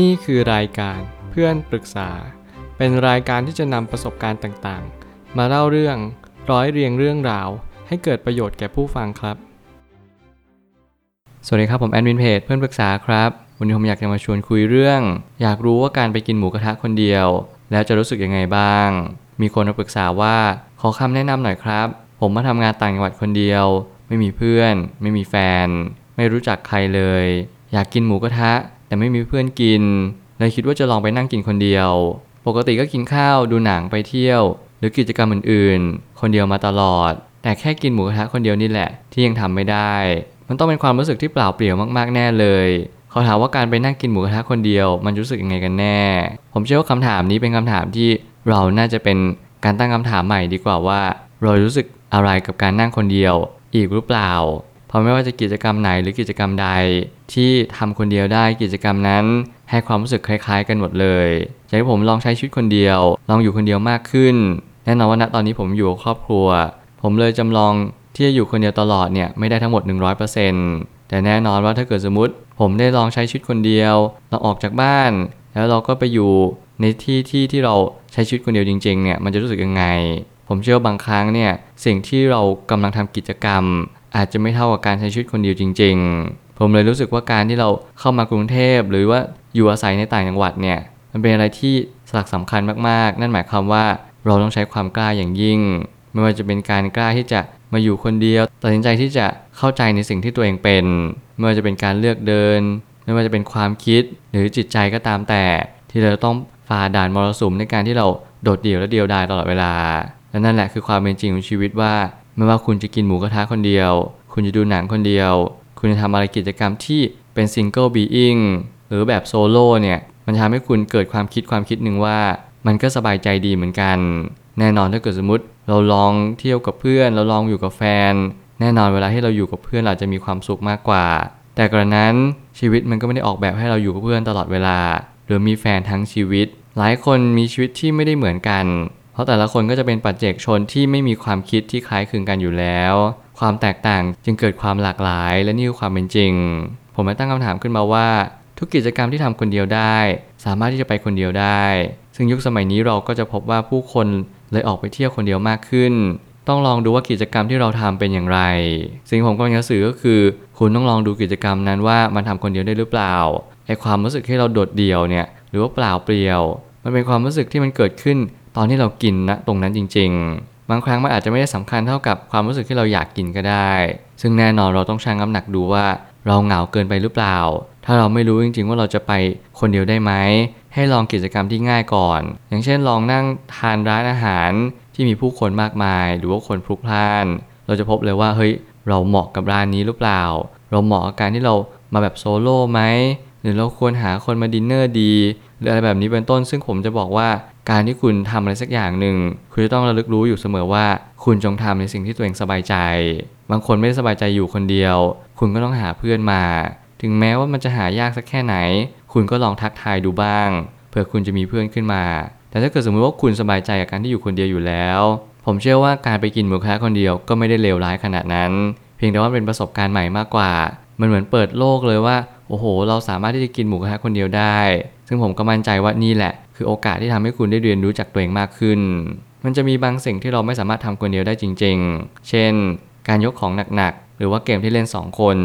นี่คือรายการเพื่อนปรึกษา เป็นรายการที่จะนำประสบการณ์ต่างๆ มาเล่าเรื่องร้อยเรียงเรื่องราว ให้เกิดประโยชน์แก่ผู้ฟังครับ สวัสดีครับผมแอดมินเพจเพื่อนปรึกษาครับ วันนี้ผมอยากจะมาชวนคุยเรื่อง อยากรู้ว่าการไปกินหมูกระทะคนเดียว แล้วจะรู้สึกยังไงบ้าง มีคนมาปรึกษาว่าขอคำแนะนำหน่อยครับ ผมมาทำงานต่างจังหวัดคนเดียว ไม่มีเพื่อน ไม่มีแฟน ไม่รู้จักใครเลย อยากกินหมูกระทะ แต่ไม่มีเพื่อนกินเลยคิดว่าจะลองไปนั่งกินคนเดียว ปกติก็กินข้าวดูหนังไปเที่ยว หรือกิจกรรมอื่นๆ คนเดียวมาตลอด แต่แค่กินหมูกระทะคนเดียวนี่แหละ ที่ยังทำไม่ได้ มันต้องเป็นความรู้สึกที่เปล่าเปลี่ยวมากๆแน่เลยเขาถามว่าการไปนั่งกินหมูกระทะคนเดียว มันรู้สึกยังไงกันแน่ ผมเชื่อว่าคำถามนี้เป็นคำถามที่เราน่าจะเป็นการตั้งคำถามใหม่ดีกว่าว่า เรารู้สึกอะไรกับการนั่งคนเดียว อีกหรือเปล่า เพราะไม่ว่าจะกิจกรรมไหนหรือกิจกรรมใด ที่ทำคนเดียวได้กิจกรรมนั้น ให้ความรู้สึกคล้าย ๆ กันหมดเลยอยากให้ผมลองใช้ชีวิตคนเดียว ลองอยู่คนเดียวมากขึ้น แน่นอนว่าณตอนนี้ผมอยู่กับครอบครัว ผมเลยจำลองที่จะอยู่คนเดียวตลอดเนี่ยไม่ได้ทั้งหมด 100%แต่แน่นอนว่าถ้าเกิดสมมติ ผมได้ลองใช้ชีวิตคนเดียว เราออกจากบ้าน แล้วเราก็ไปอยู่ในที่ที่ที่เราใช้ชีวิตคนเดียวจริงๆเนี่ยมันจะรู้สึกยังไง ผมเชื่อว่าบางครั้งเนี่ยสิ่งที่เรากำลังทำกิจกรรม อาจจะไม่เท่ากับการใช้ชีวิตคนเดียวจริง ๆ ผมเลยรู้สึกว่าการที่เราเข้ามากรุงเทพ หรือว่าอยู่อาศัยในต่างจังหวัดเนี่ยมันเป็นอะไรที่สลักสำคัญมากๆ นั่นหมายความว่าเราต้องใช้ความกล้าอย่างยิ่ง ไม่ว่าจะเป็นการกล้าที่จะมาอยู่คนเดียวตัดสินใจที่จะเข้าใจในสิ่งที่ตัวเองเป็น ไม่ว่าจะเป็นการเลือกเดิน ไม่ว่าจะเป็นความคิดหรือจิตใจก็ตามแต่ที่เราต้องฝ่าด่านมรสุมในการที่เราโดดเดี่ยวและเดียวดายตลอดเวลาและนั่นแหละคือความเป็นจริงของชีวิตว่า ไม่ว่าคุณจะกินหมูกระทะคนเดียว คุณจะดูหนังคนเดียว คุณจะทำอะไรกิจกรรมที่เป็น single being หรือแบบโซโล่เนี่ย มันทำให้คุณเกิดความคิดความคิดหนึ่งว่า มันก็สบายใจดีเหมือนกัน แน่นอนถ้าเกิดสมมติเราลองเที่ยวกับเพื่อน เราลองอยู่กับแฟน แน่นอนเวลาที่เราอยู่กับเพื่อนเราจะมีความสุขมากกว่า แต่กระนั้นชีวิตมันก็ไม่ได้ออกแบบให้เราอยู่กับเพื่อนตลอดเวลา หรือมีแฟนทั้งชีวิต หลายคนมีชีวิตที่ไม่ได้เหมือนกัน เพราะแต่ละคนก็จะเป็นปัจเจกชนที่ไม่มีความคิดที่คล้ายคลึงกันอยู่แล้ว ความแตกต่างจึงเกิดความหลากหลาย และนี่คือความเป็นจริง ผมมาตั้งคำถามขึ้นมาว่า ทุกกิจกรรมที่ทำคนเดียวได้ สามารถที่จะไปคนเดียวได้ ซึ่งยุคสมัยนี้เราก็จะพบว่าผู้คนเลยออกไปเที่ยวคนเดียวมากขึ้น ต้องลองดูว่ากิจกรรมที่เราทำเป็นอย่างไร สิ่งผมกำลังจะสื่อก็คือ คุณต้องลองดูกิจกรรมนั้นว่ามันทำคนเดียวได้หรือเปล่าไอความรู้สึกที่เราโดดเดี่ยวเนี่ยหรือว่าเปล่าเปลี่ยว มันเป็นความรู้สึกที่มันเกิดขึ้น ตอนที่เรากินนะตรงนั้นจริง ๆ บางครั้งมันอาจจะไม่ได้สำคัญเท่ากับความรู้สึกที่เราอยากกินก็ได้ ซึ่งแน่นอนเราต้องชั่งน้ำหนักดูว่าเราเหงาเกินไปหรือเปล่า ถ้าเราไม่รู้จริง ๆ ว่าเราจะไปคนเดียวได้ไหม ให้ลองกิจกรรมที่ง่ายก่อน อย่างเช่นลองนั่งทานร้านอาหารที่มีผู้คนมากมาย หรือว่าคนพลุกพล่าน เราจะพบเลยว่าเฮ้ยเราเหมาะกับร้านนี้หรือเปล่า เราเหมาะกับการที่เรามาแบบโซโล่ไหม หรือเราควรหาคนมาดินเนอร์ดี หรืออะไรแบบนี้เป็นต้น ซึ่งผมจะบอกว่า การที่คุณทำอะไรสักอย่างหนึ่งคุณจะต้องระลึกรู้อยู่เสมอว่า คุณจงทำในสิ่งที่ตัวเองสบายใจ บางคนไม่ได้สบายใจอยู่คนเดียว คุณก็ต้องหาเพื่อนมา ถึงแม้ว่ามันจะหายากสักแค่ไหน คุณก็ลองทักทายดูบ้างเผื่อคุณจะมีเพื่อนขึ้นมา แต่ถ้าเกิดสมมติว่าคุณสบายใจกับการที่อยู่คนเดียวอยู่แล้ว ผมเชื่อว่าการไปกินหมูกระทะคนเดียวก็ไม่ได้เลวร้ายขนาดนั้น เพียงแต่ว่าเป็นประสบการณ์ใหม่มากกว่า มันเหมือนเปิดโลกเลยว่าโอ้โห เราสามารถที่จะกินหมูกระทะคนเดียวได้ ซึ่งผมก็มั่นใจว่านี่แหละ คือโอกาสที่ทำให้คุณได้เรียนรู้จากตัวเองมากขึ้น มันจะมีบางสิ่งที่เราไม่สามารถทำคนเดียวได้จริง ๆ เช่น การยกของหนักๆ หรือว่าเกมที่เล่น 2 คน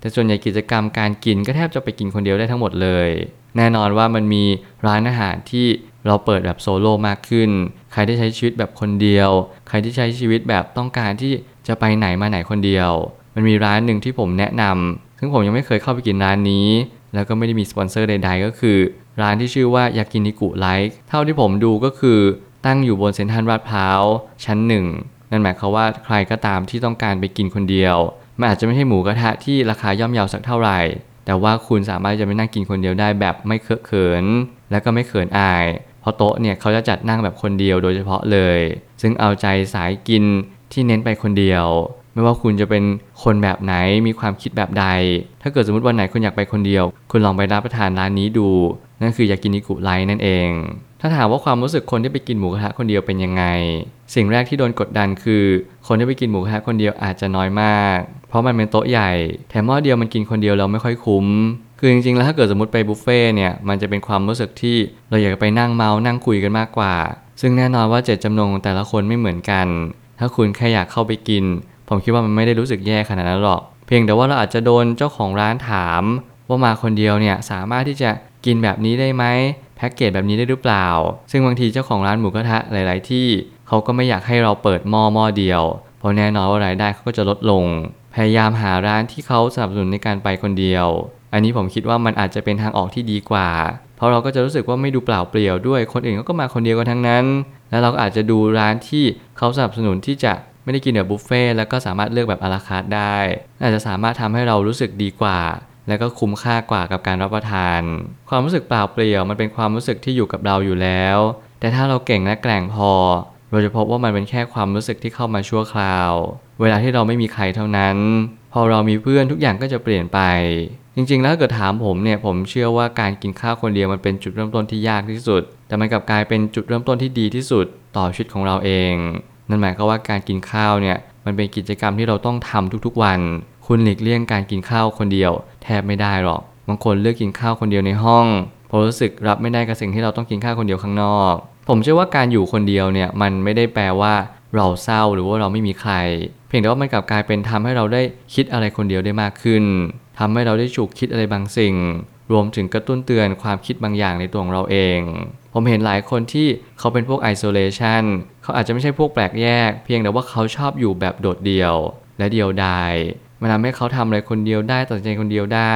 แต่ส่วนใหญ่กิจกรรมการกินก็แทบจะไปกินคนเดียวได้ทั้งหมดเลย แน่นอนว่ามันมีร้านอาหารที่เราเปิดแบบโซโล่มากขึ้น ใครที่ใช้ชีวิตแบบคนเดียว ใครที่ใช้ชีวิตแบบต้องการที่จะไปไหนมาไหนคนเดียว มันมีร้านหนึ่งที่ผมแนะนำซึ่งผมยังไม่เคยเข้าไปกินร้านนี้ แล้วก็ไม่ได้มีสปอนเซอร์ใด ๆ ก็คือ ร้านที่ชื่อว่ายากินิกุไลท์เท่าที่ผมดูก็คือตั้งอยู่บนเซ็นทรัลลาดพร้าวชั้นหนึ่งนั่นหมายความว่าใครก็ตามที่ต้องการไปกินคนเดียว มันอาจจะไม่ใช่หมูกระทะที่ราคาย่อมเยาสักเท่าไหร่ แต่ว่าคุณสามารถจะไปนั่งกินคนเดียวได้แบบไม่เคอะเขิน และก็ไม่เขินอาย เพราะโต๊ะเนี่ยเขาจะจัดนั่งแบบคนเดียวโดยเฉพาะเลย ซึ่งเอาใจสายกินที่เน้นไปคนเดียว ไม่ว่าคุณจะเป็นคนแบบไหนมีความคิดแบบใด ถ้าเกิดสมมติวันไหนคุณอยากไปคนเดียว คุณลองไปรับประทานร้านนี้ดู นั่นคือยากินิกุไลนั่นเอง ถ้าถามว่าความรู้สึกคนที่ไปกินหมูกระทะคนเดียวเป็นยังไง สิ่งแรกที่โดนกดดันคือ คนที่ไปกินหมูกระทะคนเดียวอาจจะน้อยมาก เพราะมันเป็นโต๊ะใหญ่ แถมหม้อเดียวมันกินคนเดียวเราไม่ค่อยคุ้ม คือจริงๆแล้วถ้าเกิดสมมติไปบุฟเฟ่เนี่ยมันจะเป็นความรู้สึกที่เราอยากไปนั่งเมาส์นั่งคุยกันมากกว่า ซึ่งแน่นอนว่าเจตจำนงของแต่ละคนไม่เหมือนกัน ถ้าคุณแค่อยากเข้าไปกิน ผมคิดว่ามันไม่ได้รู้สึกแย่ขนาดนั้นหรอก เพียงแต่ว่าเราอาจจะโดนเจ้าของร้านถามว่ามาคนเดียวเนี่ยสามารถที่จะ กินแบบนี้ได้ไหมแพ็กเกจแบบนี้ได้หรือเปล่า ซึ่งบางทีเจ้าของร้านหมูกระทะหลาย ๆ ที่เขาก็ไม่อยากให้เราเปิดหม้อหม้อเดียว เพราะแน่นอนว่ารายได้เขาก็จะลดลง พยายามหาร้านที่เขาสนับสนุนในการไปคนเดียว อันนี้ผมคิดว่ามันอาจจะเป็นทางออกที่ดีกว่า เพราะเราก็จะรู้สึกว่าไม่ดูเปล่าเปลี่ยวด้วย คนอื่นเขาก็มาคนเดียวกันทั้งนั้น แล้วเราก็อาจจะดูร้านที่เขาสนับสนุนที่จะไม่ได้กินแบบบุฟเฟ่แล้วก็สามารถเลือกแบบอาราคาร์ได้อาจจะสามารถทำให้เรารู้สึกดีกว่า และก็คุ้มค่ากว่ากับการรับประทาน ความรู้สึกเปล่าเปลี่ยวมันเป็นความรู้สึกที่อยู่กับเราอยู่แล้ว แต่ถ้าเราเก่งและแกร่งพอ เราจะพบว่ามันเป็นแค่ความรู้สึกที่เข้ามาชั่วคราว เวลาที่เราไม่มีใครเท่านั้น พอเรามีเพื่อนทุกอย่างก็จะเปลี่ยนไป จริงๆ แล้วถ้าเกิดถามผมเนี่ยผมเชื่อว่าการกินข้าวคนเดียวมันเป็นจุดเริ่มต้นที่ยากที่สุด แต่มันกลับกลายเป็นจุดเริ่มต้นที่ดีที่สุดต่อชีวิตของเราเอง นั่นหมายความว่าการกินข้าวเนี่ยมันเป็นกิจกรรมที่เราต้องทำทุกๆวัน คุณหลีกเลี่ยงการกินข้าวคนเดียว แทบไม่ได้หรอก บางคนเลือกกินข้าวคนเดียวในห้องเพราะรู้สึกรับไม่ได้กับสิ่งที่เราต้องกินข้าวคนเดียวข้างนอก ผมเชื่อว่าการอยู่คนเดียวเนี่ยมันไม่ได้แปลว่าเราเศร้าหรือว่าเราไม่มีใคร เพียงแต่ว่ามันกลับกลายเป็นทำให้เราได้คิดอะไรคนเดียวได้มากขึ้นทำให้เราได้ฉุกคิดอะไรบางสิ่ง รวมถึงกระตุ้นเตือนความคิดบางอย่างในตัวของเราเอง ผมเห็นหลายคนที่เขาเป็นพวก isolation เขาอาจจะไม่ใช่พวกแปลกแยก เพียงแต่ว่าเขาชอบอยู่แบบโดดเดี่ยว และเดียวดาย มันทำให้เขาทำอะไรคนเดียวได้ตัดสินใจคนเดียวได้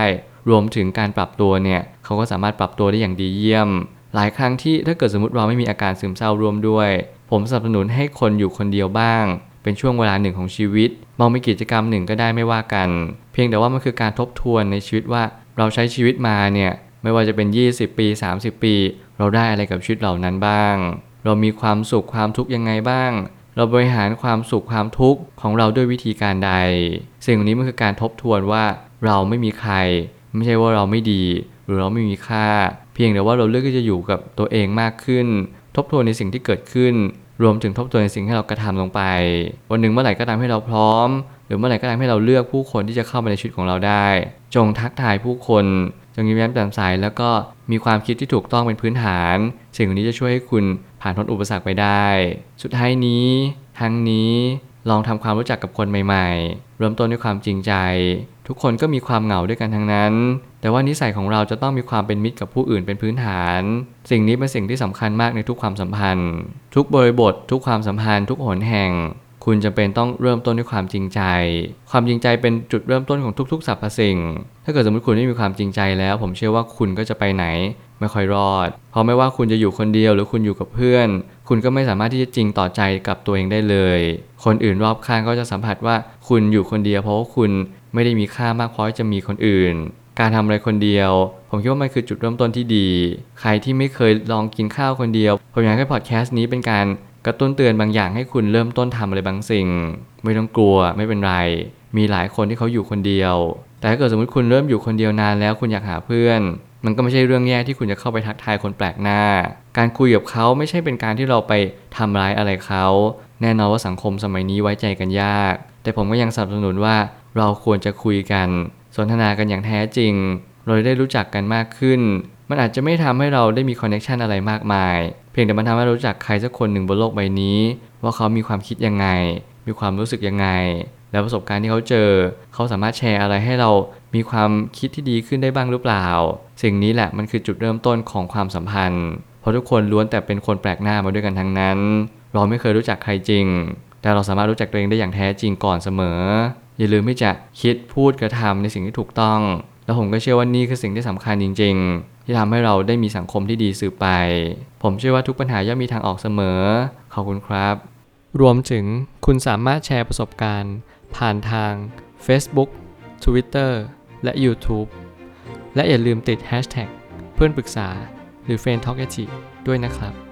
รวมถึงการปรับตัวเนี่ยเขาก็สามารถปรับตัวได้อย่างดีเยี่ยม หลายครั้งที่ถ้าเกิดสมมติเราไม่มีอาการซึมเศร้าร่วมด้วย ผมสนับสนุนให้คนอยู่คนเดียวบ้าง เป็นช่วงเวลาหนึ่งของชีวิตมองเป็นกิจกรรมหนึ่งก็ได้ไม่ว่ากัน เพียงแต่ว่ามันคือการทบทวนในชีวิตว่าเราใช้ชีวิตมาเนี่ยไม่ว่าจะเป็น 20 ปี 30 ปี เราได้อะไรกับชีวิตเหล่านั้นบ้าง เรามีความสุขความทุกข์ยังไงบ้าง เราบริหารความสุขความทุกข์ของเราด้วยวิธีการใด สิ่งนี้มันคือการทบทวนว่าเราไม่มีใคร ไม่ใช่ว่าเราไม่ดี หรือเราไม่มีค่า เพียงแต่ว่าเราเลือกที่จะอยู่กับตัวเองมากขึ้น ทบทวนในสิ่งที่เกิดขึ้น รวมถึงทบทวนในสิ่งที่เรากระทำลงไป วันหนึ่งเมื่อไหร่ก็ตามให้เราพร้อม หรือเมื่อไหร่ก็ตามให้เราเลือกผู้คนที่จะเข้ามาในชีวิตของเราได้ จงทักทายผู้คน จงยิ้มแย้มแจ่มใสแล้วก็มีความคิดที่ถูกต้องเป็นพื้นฐาน สิ่งเหล่านี้จะช่วยให้คุณผ่านพ้นอุปสรรคไปได้ สุดท้ายนี้ทั้งนี้ลองทำความรู้จักกับคนใหม่ๆ เริ่มต้นด้วยความจริงใจ ทุกคนก็มีความเหงาด้วยกันทั้งนั้น แต่ว่านิสัยของเราจะต้องมีความเป็นมิตรกับผู้อื่นเป็นพื้นฐาน สิ่งนี้เป็นสิ่งที่สำคัญมากในทุกความสัมพันธ์ ทุกบริบท ทุกความสัมพันธ์ ทุกหนแห่ง คุณจำเป็นต้องเริ่มต้นด้วยความจริงใจ ความจริงใจเป็นจุดเริ่มต้นของทุกๆสรรพสิ่ง ถ้าเกิดสมมติคุณไม่มีความจริงใจแล้ว ผมเชื่อว่าคุณก็จะไปไหน ไม่ค่อยรอด เพราะไม่ว่าคุณจะอยู่คนเดียวหรือคุณอยู่กับเพื่อน คุณก็ไม่สามารถที่จะจริงต่อใจกับตัวเองได้เลย คนอื่นรอบข้างก็จะสัมผัสว่าคุณอยู่คนเดียว เพราะว่าคุณไม่ได้มีค่ามากพอที่จะมีคนอื่น การทำอะไรคนเดียว ผมคิดว่ามันคือจุดเริ่มต้นที่ดี ใครที่ไม่เคยลองกินข้าวคนเดียว ผมอยากให้พอดแคสต์นี้เป็นการ กระตุ้นเตือนบางอย่างให้คุณเริ่มต้นทำอะไรบางสิ่ง ไม่ต้องกลัวไม่เป็นไร มีหลายคนที่เขาอยู่คนเดียว แต่ถ้าเกิดสมมติคุณเริ่มอยู่คนเดียวนานแล้วคุณอยากหาเพื่อน มันก็ไม่ใช่เรื่องแย่ที่คุณจะเข้าไปทักทายคนแปลกหน้า การคุยกับเขาไม่ใช่เป็นการที่เราไปทำร้ายอะไรเขาแน่นอนว่าสังคมสมัยนี้ไว้ใจกันยาก แต่ผมก็ยังสนับสนุนว่าเราควรจะคุยกัน สนทนากันอย่างแท้จริง เราได้รู้จักกันมากขึ้น มันอาจจะไม่ทำให้เราได้มีคอนเนคชันอะไรมากมาย เพียงแต่มันทำให้เรารู้จักใครสักคนหนึ่งบนโลกใบนี้ ว่าเขามีความคิดยังไง มีความรู้สึกยังไง แล้วประสบการณ์ที่เขาเจอ เขาสามารถแชร์อะไรให้เรามีความคิดที่ดีขึ้นได้บ้างหรือเปล่า สิ่งนี้แหละมันคือจุดเริ่มต้นของความสัมพันธ์ เพราะทุกคนล้วนแต่เป็นคนแปลกหน้ามาด้วยกันทั้งนั้น เราไม่เคยรู้จักใครจริง แต่เราสามารถรู้จักตัวเองได้อย่างแท้จริงก่อนเสมอ อย่าลืมที่จะคิดพูดกระทำในสิ่งที่ถูกต้อง แล้วผมก็เชื่อว่านี่คือสิ่งที่สำคัญจริง ๆ ที่ทำให้เราได้มีสังคมที่ดีสืบไป ผมเชื่อว่าทุกปัญหาย่อมมีทางออกเสมอ ขอบคุณครับ รวมถึงคุณสามารถแชร์ประสบการณ์ ผ่านทาง Facebook Twitter และ YouTube และอย่าลืมติด Hashtag เพื่อนปรึกษาหรือ f r ร e n d t a l k ด้วยนะครับ